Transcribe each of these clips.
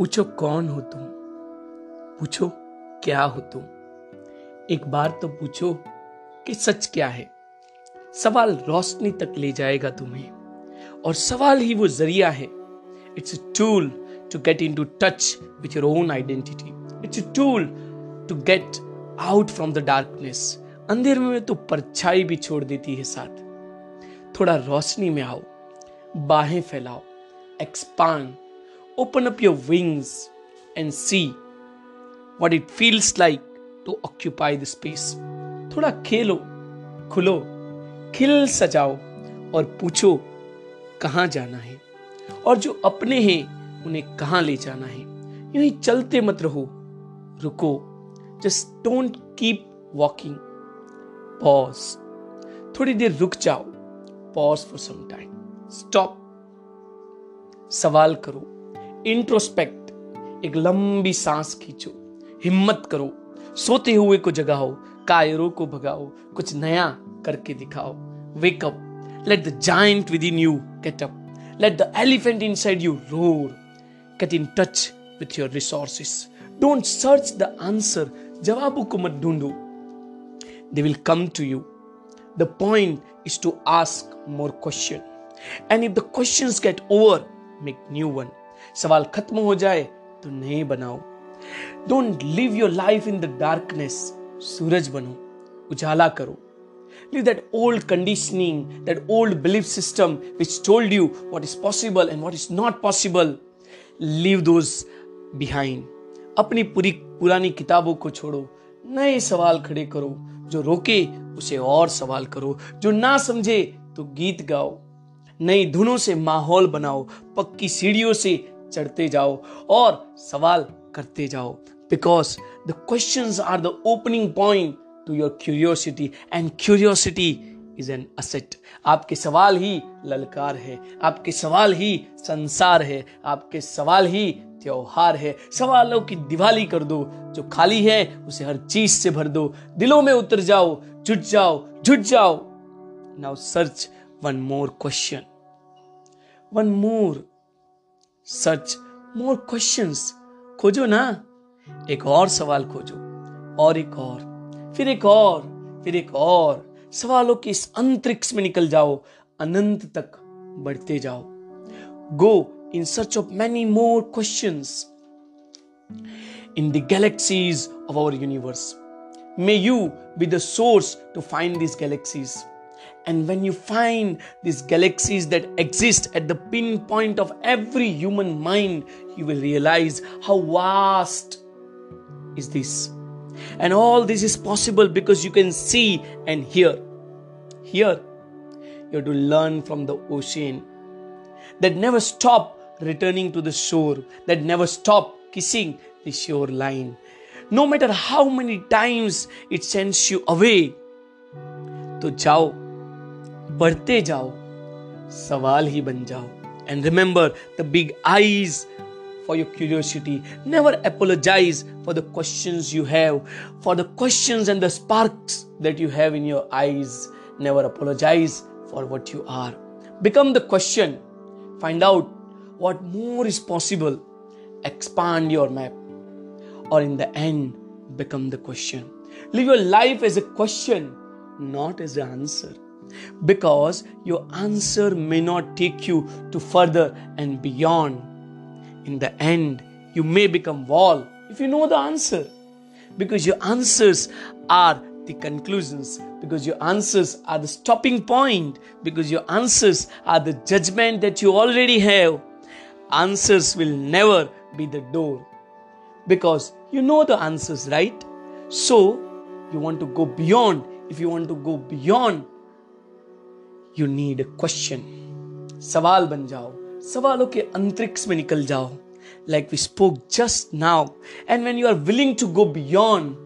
पूछो कौन हो तुम? पूछो क्या हो तुम? एक बार तो पूछो कि सच क्या है। सवाल रोशनी तक ले जाएगा तुम्हें। और सवाल ही वो ज़रिया है। It's a tool to get in to touch with your own identity it's a tool to get out from the darkness अंधेरे में तो परछाई भी छोड़ देती है साथ। थोड़ा रोशनी में आओ। बाहें फैलाओ। Expand open up your wings and see what it feels like to occupy the space. थोड़ा खेलो, खुलो, खिल सजाओ और पूछो, कहाँ जाना है और जो अपने हैं, उन्हें कहाँ ले जाना है यूँ चलते मत रहो, रुको just don't keep walking pause थोड़ी देर रुक जाओ pause for some time stop सवाल करो इंट्रोस्पेक्ट एक लंबी सांस खींचो। हिम्मत करो। सोते हुए को जगाओ। कायरों को भगाओ। कुछ नया करके दिखाओ। Wake up let the giant within you get up let the elephant inside you roar get in touch with your resources don't search the answer जवाबों को मत ढूंढो। They will come to you the point is to ask more question and if the question get over make new one सवाल खत्म हो जाए तो नए बनाओ। Don't live your life in the darkness सूरज बनो उजाला करो। Leave that old conditioning, that old belief system which told you what is possible and what is not possible. Leave those behind. अपनी पूरी पुरानी किताबों को छोड़ो। नए सवाल खड़े करो। जो रोके उसे और सवाल करो। जो ना समझे तो गीत गाओ। नई धुनों से माहौल बनाओ। पक्की सीढ़ियों से चढ़ते जाओ और सवाल करते जाओ। Because the question are the opening point to your curiosity and curiosity is an asset आपके सवाल ही ललकार है, आपके सवाल ही संसार है, आपके सवाल ही त्योहार है। सवालों की दिवाली कर दो, जो खाली है उसे हर चीज़ से भर दो। दिलों में उतर जाओ, जुट जाओ जुट जाओ। Now search one more question one more search more questions खोजो ना। एक और सवाल खोजो। और एक और। फिर एक और। फिर एक और। सवालों के इस अंतरिक्ष में निकल जाओ। अनंत तक बढ़ते जाओ। Go in search of many more questions in the galaxies of our universe may you be the source to find this galaxies And when you find these galaxies that exist at the pinpoint of every human mind, you will realize how vast is this. And all this is possible because you can see and hear. Here, you have to learn from the ocean that never stop returning to the shore, that never stop kissing the shoreline. No matter how many times it sends you away, to jao बढ़ते जाओ सवाल ही बन जाओ and remember the big eyes for your curiosity. Never apologize for the questions you have, for the questions and the sparks that you have in your eyes. Never apologize for what you are. Become the question. Find out what more is possible. Expand your map. Or in the end, become the question. Live your life as a question, not as an answer because your answer may not take you to further and beyond. In the end, you may become wall if you know the answer. Because your answers are the conclusions. Because your answers are the stopping point. Because your answers are the judgment that you already have. Answers will never be the door. Because you know the answers right? So you want to go beyond. If you want to go beyond you need question सवाल बन जाओ सवालों के अंतरिक्ष में निकल जाओ like we spoke just now. And when you are willing to go beyond,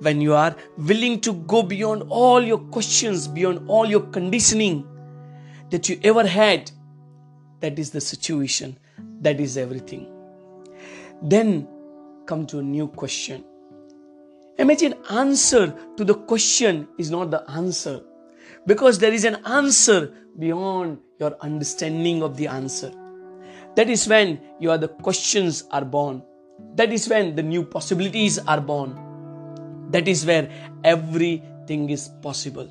when you are willing to go beyond all your questions, beyond all your conditioning that you ever had, that is the situation, that is everything. Then come to a new question. Imagine answer to the question is not the answer because there is an answer beyond your understanding of the answer. That is when your the questions are born. That is when the new possibilities are born. That is where everything is possible.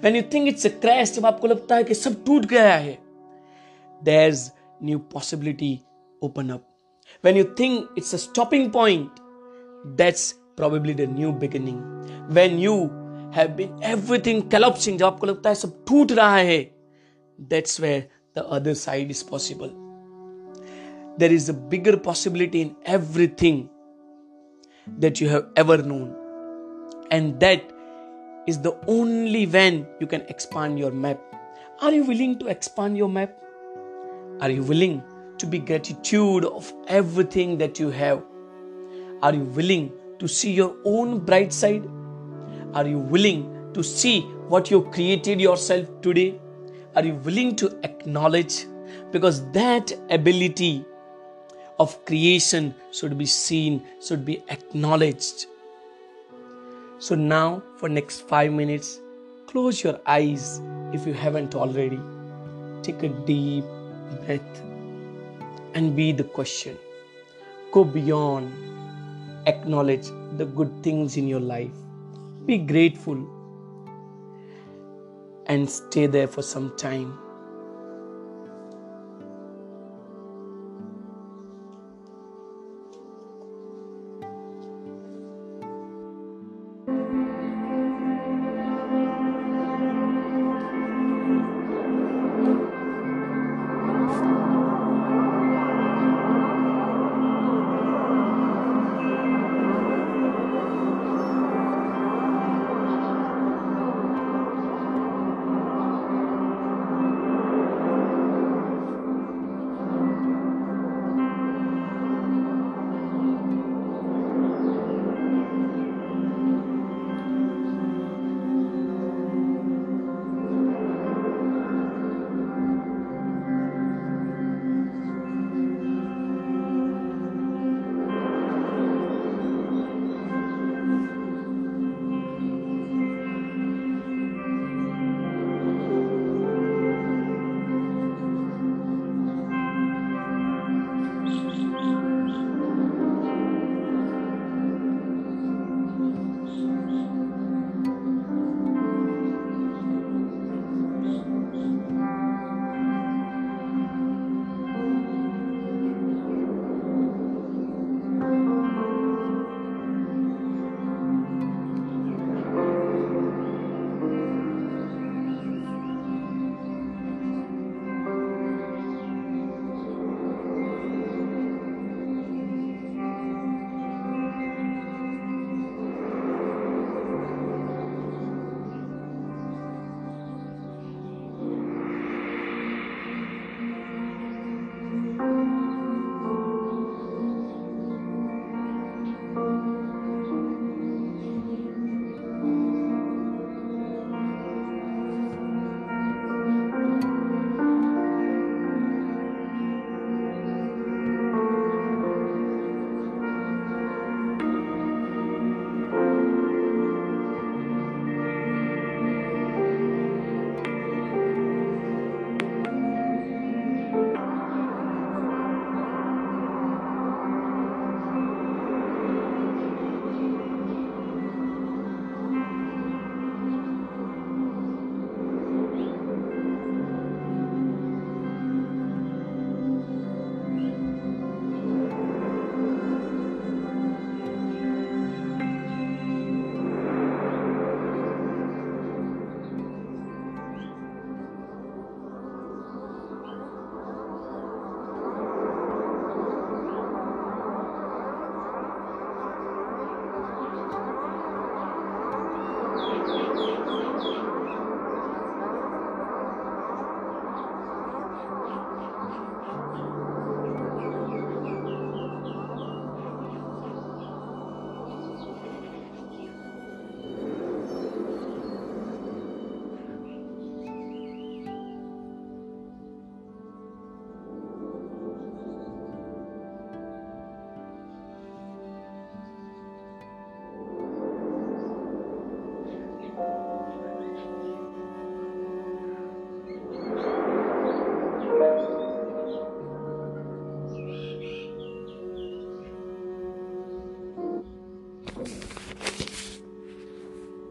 When you think it's a crash, जब आपको लगता है कि सब टूट गया है, there's new possibility open up. When you think it's a stopping point, that's probably the new beginning. When you have been everything collapsing, जब आपको लगता है सब टूट रहा है, that's where the other side is possible. There is a bigger possibility in everything that you have ever known. And that is the only when you can expand your map. Are you willing to expand your map? Are you willing to be gratitude of everything that you have? Are you willing to see your own bright side? Are you willing to see what you created yourself today? Are you willing to acknowledge? Because that ability of creation should be seen, should be acknowledged. So now for next 5 minutes close your eyes if you haven't already. Take a deep breath and be the question. Go beyond. Acknowledge the good things in your life. Be grateful and stay there for some time.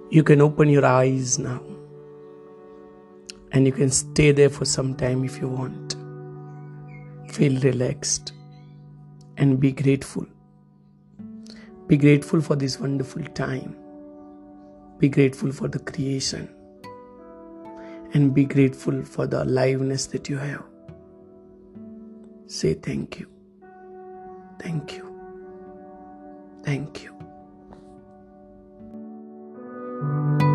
You can open your eyes now and you can stay there for some time if you want. Feel relaxed and be grateful. Be grateful for this wonderful time. Be grateful for the creation. And be grateful for the aliveness that you have. Say thank you. Thank you. Thank you you